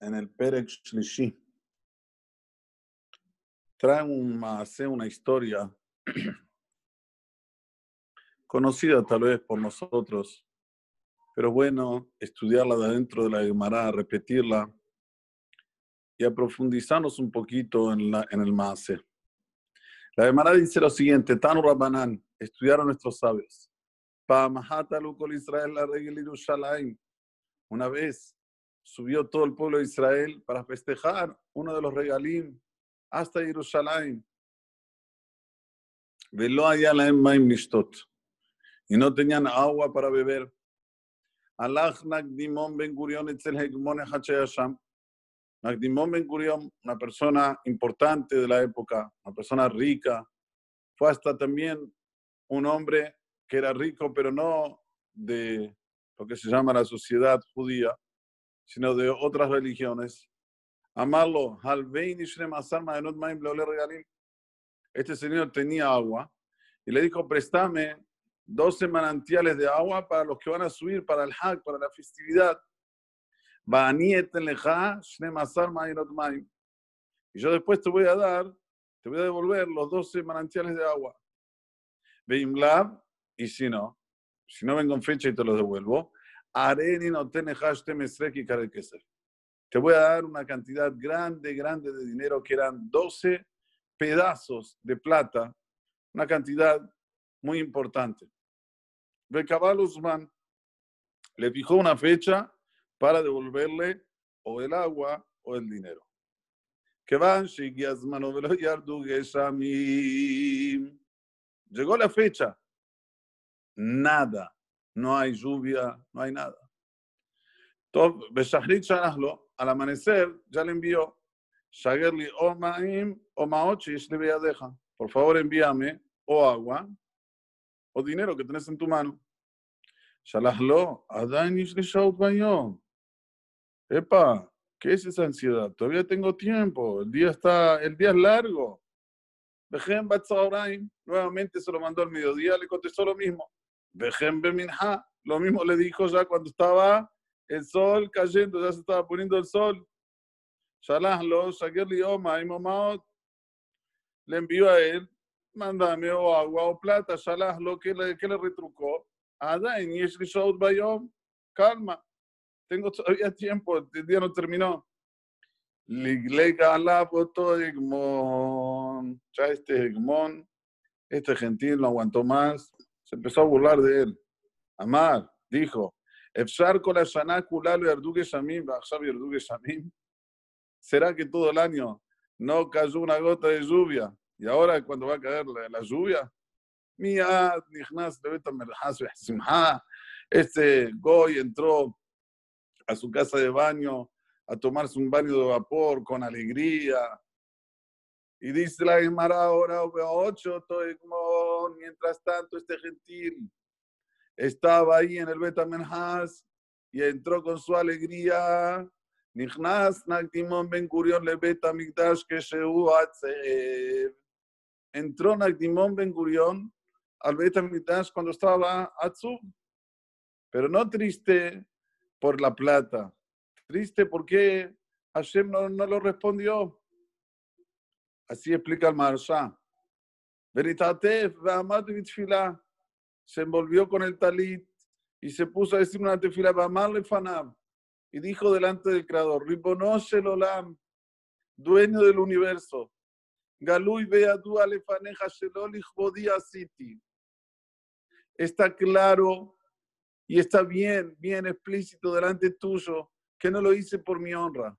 en el Perek Shlishi. Trae un una historia conocida tal vez por nosotros, pero bueno, estudiarla de dentro de la Gemara, repetirla y a profundizarnos un poquito en, la, en el Maase. La Gemara dice lo siguiente, Tanu Rabbanan, estudiaron nuestros sabios. Israel Una vez subió todo el pueblo de Israel para festejar uno de los regalim hasta Jerusalén. Velo allá la y no tenían agua para beber. Alach Nagdimon Ben Gurion etzel. Nagdimon Ben Gurion, una persona importante de la época, una persona rica, fue hasta también un hombre que era rico, pero no de lo que se llama la sociedad judía, sino de otras religiones. Amarlo, este señor tenía agua y le dijo, préstame 12 manantiales de agua para los que van a subir para el Hag, para la festividad. Y yo después te voy a dar, te voy a devolver los 12 manantiales de agua. Veimlab, y si no, si no vengo en fecha y te los devuelvo, te voy a dar una cantidad grande, grande de dinero que eran 12 pedazos de plata, una cantidad muy importante. Becabal Usman le fijó una fecha para devolverle o el agua o el dinero. Llegó la fecha. Nada. No hay lluvia, no hay nada. Al amanecer ya le envió. Por favor, envíame o agua o dinero que tenés en tu mano. Shalahlo, Epa, ¿qué es esa ansiedad? Todavía tengo tiempo, el día está, el día es largo. Nuevamente se lo mandó al mediodía, le contestó lo mismo. Lo mismo le dijo ya cuando estaba el sol cayendo, ya se estaba poniendo el sol. Shalahlo, le envió a él mándame o agua o plata, salah, lo que le, que le retrucó. Bayom, calma, tengo todavía tiempo, el día no terminó. Liglega la ya este Egmon, este gentil no aguantó más, se empezó a burlar de él. Amar, dijo, la. ¿Será que todo el año no cayó una gota de lluvia? Y ahora cuando va a caer la, lluvia, este Goy entró a su casa de baño a tomarse un baño de vapor con alegría. Y dice la Gemara ahora, ocho, mientras tanto este gentil estaba ahí en el Betamenhas y entró con su alegría. Nichnas Nagdimon Ben Gurion le Betamigdash que entró Nagdimon Ben Gurion al Beit cuando estaba Atzub, pero no triste por la plata, triste porque Hashem no, no lo respondió. Así explica el Marsha. Se envolvió con el talit y se puso a decir una tefila, y dijo delante del Creador, Ribonosh Olam, dueño del universo, Galui Beadu Alefaneja City. Está claro y está bien, bien explícito delante tuyo que no lo hice por mi honra.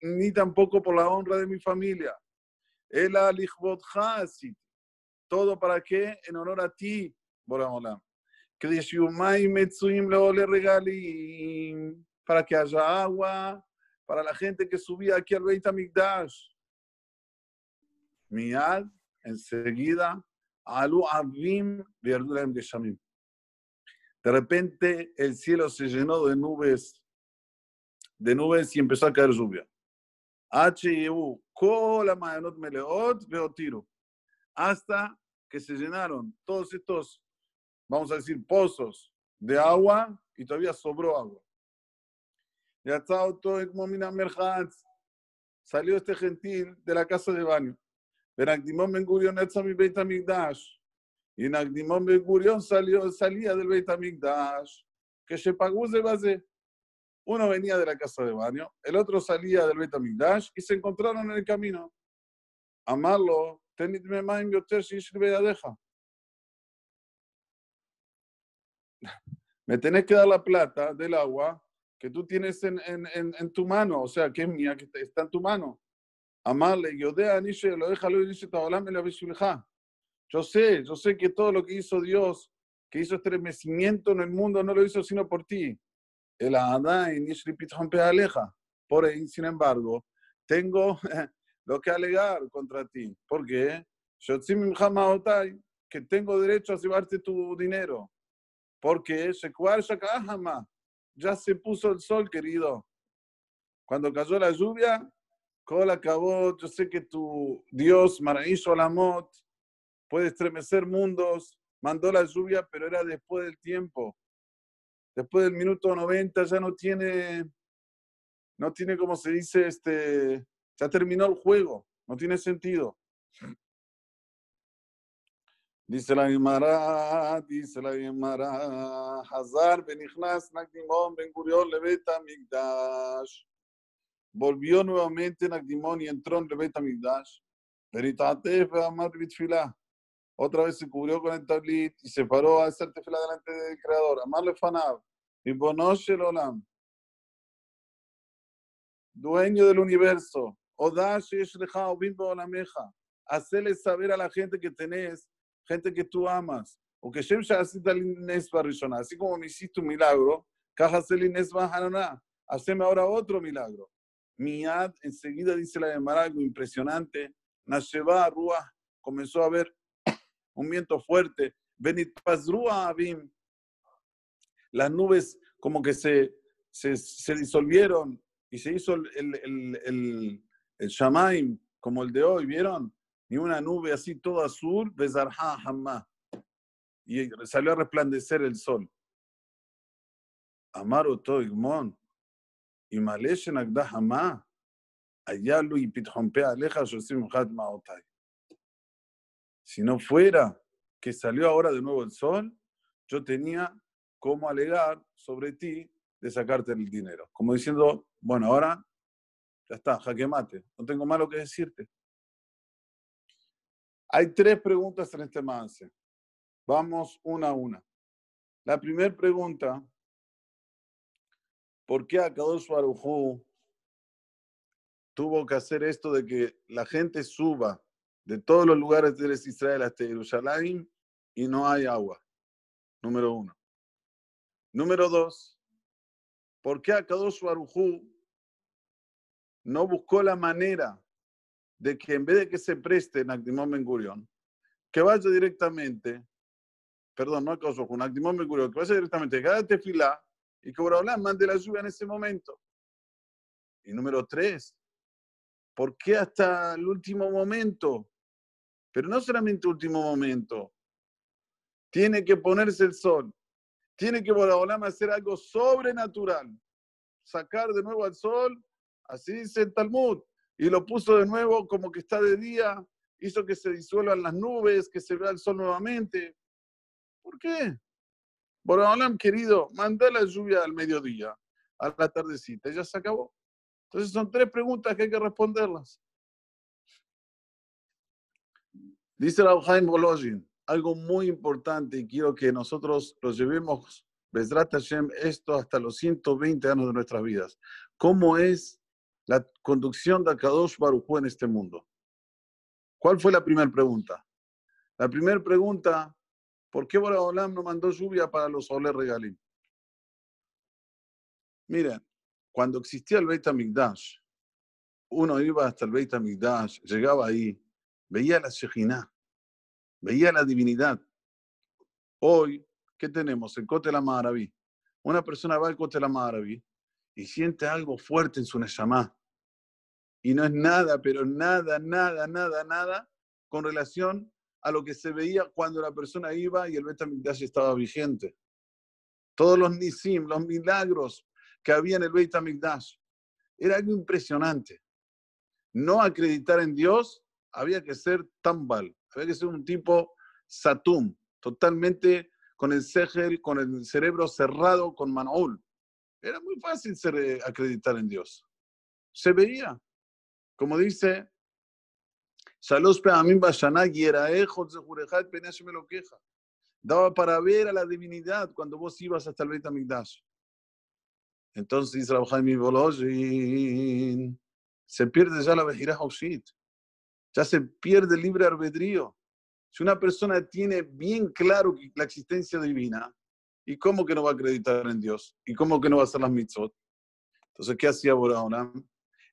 Ni tampoco por la honra de mi familia. El. Todo para qué? En honor a ti, Boraholam. Para que haya agua, para la gente que subía aquí al Beit HaMikdash. Miad, enseguida, Alu Avim de Geshamim. De repente el cielo se llenó de nubes, de nubes y empezó a caer lluvia. H-U, Kola Mayanot Meleot, tiro. Hasta que se llenaron todos estos, vamos a decir, pozos de agua y todavía sobró agua. Yatzao todo como mina merchatz. Salió este gentil de la casa de baño. Benagdimon Ben Gurion mi Beit Amigdash. Y Nagdimon Ben Gurion salió, salía del Amigdash. Que se pagó de base. Uno venía de la casa de baño, el otro salía del Beit Amigdash y se encontraron en el camino. Amarlo, tenit me yoter deja. Me tenés que dar la plata del agua que tú tienes en, en, en, tu mano, o sea, que es mía, que está en tu mano. Amarle, yo lo deja, lo dice, la Yo sé, yo sé que todo lo que hizo Dios, que hizo estremecimiento en el mundo, no lo hizo sino por ti. El Adán, aleja. Por ahí, sin embargo, tengo lo que alegar contra ti. ¿Por qué? Que tengo derecho a llevarte tu dinero. Porque ya se puso el sol, querido. Cuando cayó la lluvia, Col acabó. Yo sé que tu Dios, Maraíso Alamot, puede estremecer mundos. Mandó la lluvia, pero era después del tiempo. Después del minuto 90 ya no tiene, no tiene como se dice, este, ya terminó el juego. No tiene sentido. Dice la Gemara, dice la Gemara, Hazar benichnas Nagdimon ben Gurion leveta migdash. Volvió nuevamente Nagdimon y entró en leveta migdash. Veritatef amar bitfila. Otra vez se cubrió con el tablit y se paró a hacer tefila delante del Creador. Amarle fanab. El olam. Dueño del universo. Odash es leja o bimbo meja. Hacerle saber a la gente que tenés gente que tú amas. O que Shem Rishona, así como me hiciste un milagro, haceme ahora otro milagro. Miad, enseguida dice la de algo impresionante. Nasheba Ruah comenzó a ver un viento fuerte. Las nubes como que se, se, se, disolvieron y se hizo el, el, el, el Shamaim como el de hoy, ¿vieron? y una nube así toda azul, y salió a resplandecer el sol. Amaro Toigmon, y Maleshen Agda Hamá, allá lo y Pitjompea Aleja, Maotay. Si no fuera que salió ahora de nuevo el sol, yo tenía cómo alegar sobre ti de sacarte el dinero. Como diciendo, bueno, ahora ya está, jaque mate, no tengo malo que decirte. Hay tres preguntas en este. Vamos una a una. La primera pregunta, ¿por qué Akadosh Baruj tuvo que hacer esto de que la gente suba de todos los lugares de Israel hasta Jerusalén y no hay agua? Número uno. Número dos, ¿por qué Akadosh Baruj no buscó la manera de que en vez de que se preste Nagdimon Ben Gurion, que vaya directamente, perdón, no a con Nagdimon Ben que vaya directamente a cada tefilá y que hablar mande la lluvia en ese momento. Y número tres, ¿por qué hasta el último momento? Pero no solamente último momento. Tiene que ponerse el sol. Tiene que Boraholam hacer algo sobrenatural. Sacar de nuevo al sol. Así dice el Talmud y lo puso de nuevo como que está de día, hizo que se disuelvan las nubes, que se vea el sol nuevamente. ¿Por qué? Boraholam, querido, manda la lluvia al mediodía, a la tardecita, ya se acabó. Entonces son tres preguntas que hay que responderlas. Dice Jaime Bolojin, algo muy importante y quiero que nosotros lo llevemos, Besrat Hashem, esto hasta los 120 años de nuestras vidas. ¿Cómo es la conducción de Akadosh Baruj en este mundo. ¿Cuál fue la primera pregunta? La primera pregunta, ¿por qué Boraholam no mandó lluvia para los Oler Regalim? Miren, cuando existía el Beit HaMikdash, uno iba hasta el Beit HaMikdash, llegaba ahí, veía la Shejinah, veía la divinidad. Hoy, ¿qué tenemos? El Kotel Maraví. Una persona va al Kotel Maraví y siente algo fuerte en su Neshama. Y no es nada, pero nada, nada, nada, nada con relación a lo que se veía cuando la persona iba y el Betamigdash estaba vigente. Todos los nisim, los milagros, que había en el Beit HaMikdash. Era algo impresionante. No acreditar en Dios había que ser tambal, había que ser un tipo satum, totalmente con el segel, con el cerebro cerrado, con manaul. Era muy fácil ser, eh, acreditar en Dios. Se veía. Como dice, Daba para ver a la divinidad cuando vos ibas hasta el Beit HaMikdash. Entonces dice Volozhin, se pierde ya la Bejirah Haushit. Ya se pierde el libre albedrío. Si una persona tiene bien claro la existencia divina, ¿y cómo que no va a acreditar en Dios? ¿Y cómo que no va a hacer las mitzvot? Entonces, ¿qué hacía Boraholam?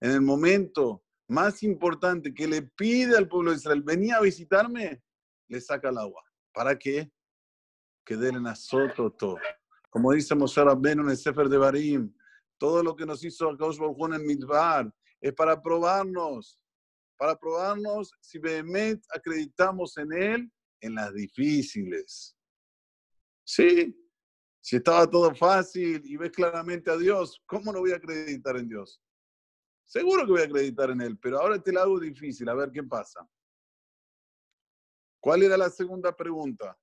En el momento más importante que le pide al pueblo de Israel, venía a visitarme, le saca el agua. ¿Para qué? Que den a todo. Como dice Moshe Rabbeinu en el Sefer de Barim, todo lo que nos hizo Akadosh Baruj en Midbar es para probarnos, para probarnos si Behemet acreditamos en Él en las difíciles. Sí, si estaba todo fácil y ves claramente a Dios, ¿cómo no voy a acreditar en Dios? Seguro que voy a acreditar en Él, pero ahora te la hago difícil, a ver qué pasa. ¿Cuál era la segunda pregunta?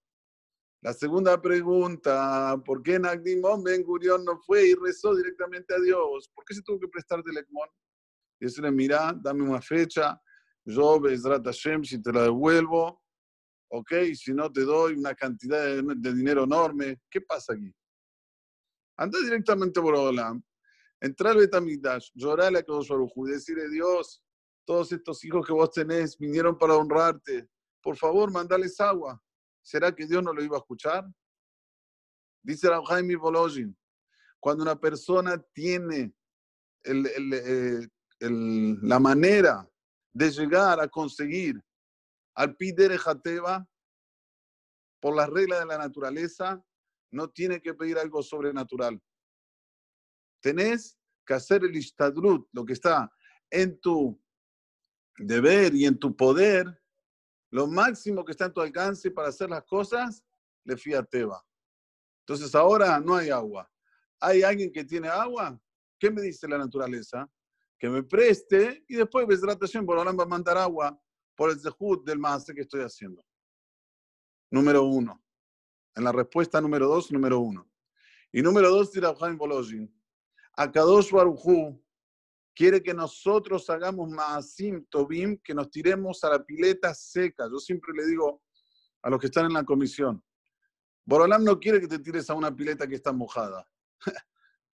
La segunda pregunta, ¿por qué Nagdimon Ben Gurión no fue y rezó directamente a Dios? ¿Por qué se tuvo que prestar Telecmon? Y decirle, mira, dame una fecha, yo, Bezrat Hashem, si te la devuelvo, ok, si no te doy una cantidad de, dinero enorme, ¿qué pasa aquí? Anda directamente por Olam, entrar al Betamigdash, llorarle a Baruj y decirle, Dios, todos estos hijos que vos tenés vinieron para honrarte, por favor, mandales agua. ¿Será que Dios no lo iba a escuchar? Dice Jaime Bolojin, cuando una persona tiene eh, la manera de llegar a conseguir al Pidere Jateva, por las reglas de la naturaleza, no tiene que pedir algo sobrenatural. Tenés que hacer el istadrut, lo que está en tu deber y en tu poder, lo máximo que está en tu alcance para hacer las cosas, le fía Teba. Entonces ahora no hay agua. ¿Hay alguien que tiene agua? ¿Qué me dice la naturaleza? Que me preste y después Besrat por ahora va a mandar agua por el zehut del máster que estoy haciendo. Número uno. En la respuesta número dos, número uno. Y número dos, Jaime Bolojin. Akadosh Barujú quiere que nosotros hagamos maasim tobim, que nos tiremos a la pileta seca. Yo siempre le digo a los que están en la comisión, Borolam no quiere que te tires a una pileta que está mojada.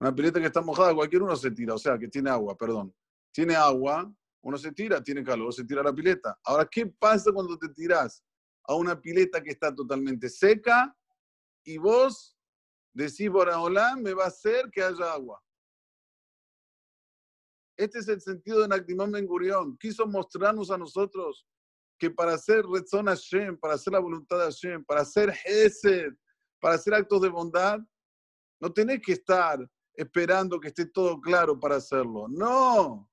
Una pileta que está mojada, cualquier uno se tira, o sea, que tiene agua, perdón. Tiene agua, uno se tira, tiene calor, se tira a la pileta. Ahora, ¿qué pasa cuando te tiras a una pileta que está totalmente seca y vos decís, hola, me va a hacer que haya agua? Este es el sentido de Nakdimon Ben Gurión. Quiso mostrarnos a nosotros que para hacer Rezon Hashem, para hacer la voluntad de Hashem, para hacer Hesed, para hacer actos de bondad, no tenés que estar esperando que esté todo claro para hacerlo. No,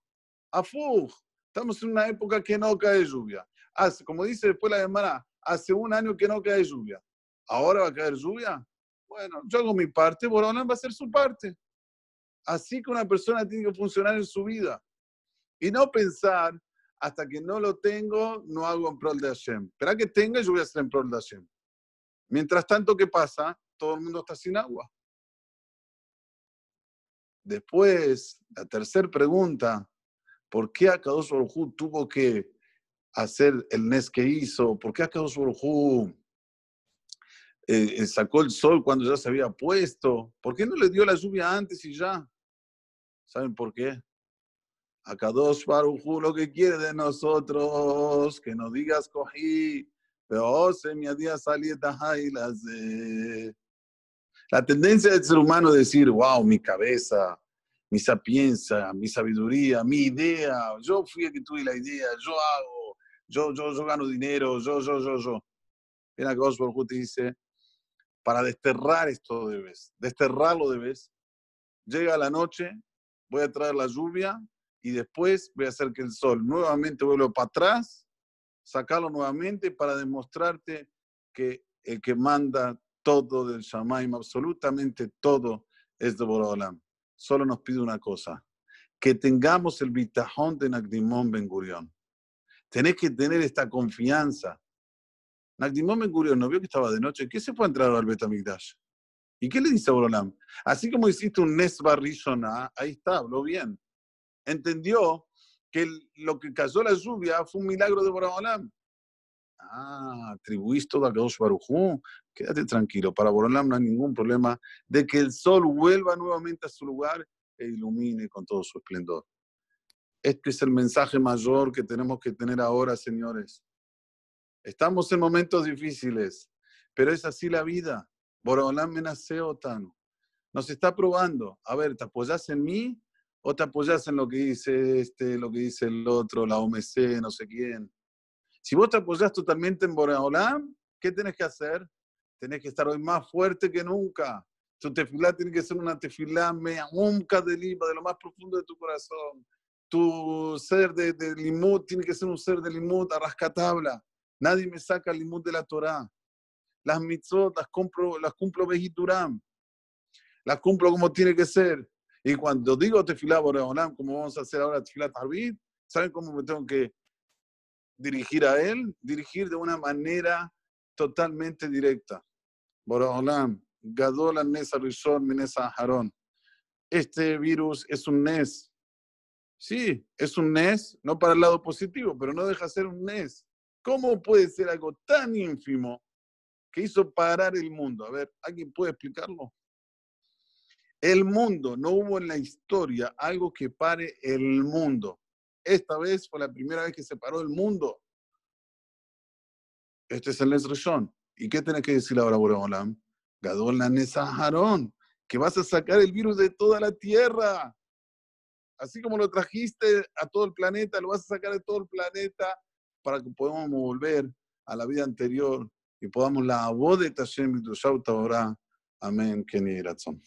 Afuj, estamos en una época que no cae lluvia. Hace, como dice después la hermana, hace un año que no cae lluvia. ¿Ahora va a caer lluvia? Bueno, yo hago mi parte, Borolán va a hacer su parte. Así que una persona tiene que funcionar en su vida. Y no pensar, hasta que no lo tengo, no hago en prol de Hashem. Espera que tenga, yo voy a hacer en prol de Hashem. Mientras tanto, ¿qué pasa? Todo el mundo está sin agua. Después, la tercera pregunta, ¿Por qué Akadosh Baruj tuvo que hacer el Nes que hizo? ¿Por qué Akadosh Baruj eh, eh, sacó el sol cuando ya se había puesto? ¿Por qué no le dio la lluvia antes y ya? ¿Saben por qué? Akadosh Baruj lo que quiere de nosotros, que nos digas cogí, pero se me día las La tendencia del ser humano es decir, wow, mi cabeza, mi sapiencia, mi sabiduría, mi idea. Yo fui el que tuve la idea, yo hago, yo, yo, yo gano dinero, yo, yo, yo, yo. Mira que Osborne te dice, para desterrar esto debes, desterrarlo debes. Llega la noche, voy a traer la lluvia y después voy a hacer que el sol nuevamente vuelva para atrás, sacarlo nuevamente para demostrarte que el que manda todo del Shamaim, absolutamente todo, es de Borolam. solo nos pide una cosa, que tengamos el bitajón de Nagdimón Ben Gurión. Tenés que tener esta confianza. Nagdimón Ben Gurión no vio que estaba de noche. ¿Qué se puede entrar al Betamigdash? ¿Y qué le dice a Borolam? Así como hiciste un Nesba Rishona, ahí está, habló bien. Entendió que lo que cayó la lluvia fue un milagro de Borolam. Ah, atribuís todo a Kadosh Barujú. Quédate tranquilo, para Borolam no hay ningún problema de que el sol vuelva nuevamente a su lugar e ilumine con todo su esplendor. Este es el mensaje mayor que tenemos que tener ahora, señores. Estamos en momentos difíciles, pero es así la vida. Borolam menaseo tano. Nos está probando. A ver, ¿te apoyas en mí o te apoyas en lo que dice este, lo que dice el otro, la OMC, no sé quién? Si vos te apoyas totalmente en Borolam, ¿qué tenés que hacer? Tenés que estar hoy más fuerte que nunca. Tu tefilá tiene que ser una tefilá nunca de lima, de lo más profundo de tu corazón. Tu ser de, de limut tiene que ser un ser de limut a rascatabla. Nadie me saca el limut de la Torah las mitzvot las cumplo, las cumplo vejituram, las cumplo como tiene que ser. Y cuando digo tefilá boreolam, como vamos a hacer ahora tefilá tarbit, ¿saben cómo me tengo que dirigir a él? Dirigir de una manera totalmente directa. Boreolam, gadol nesa rishon minesa harón. Este virus es un NES. Sí, es un NES, no para el lado positivo, pero no deja de ser un NES. ¿Cómo puede ser algo tan ínfimo que hizo parar el mundo. A ver, ¿alguien puede explicarlo? El mundo, no hubo en la historia algo que pare el mundo. Esta vez fue la primera vez que se paró el mundo. Este es el Nesreshon. ¿Y qué tenés que decir ahora, Boreolam? Gadol Nesaharón, que vas a sacar el virus de toda la tierra. Así como lo trajiste a todo el planeta, lo vas a sacar de todo el planeta para que podamos volver a la vida anterior y podamos la voz de Tashem ahora. Amén. Kenny Ratzon.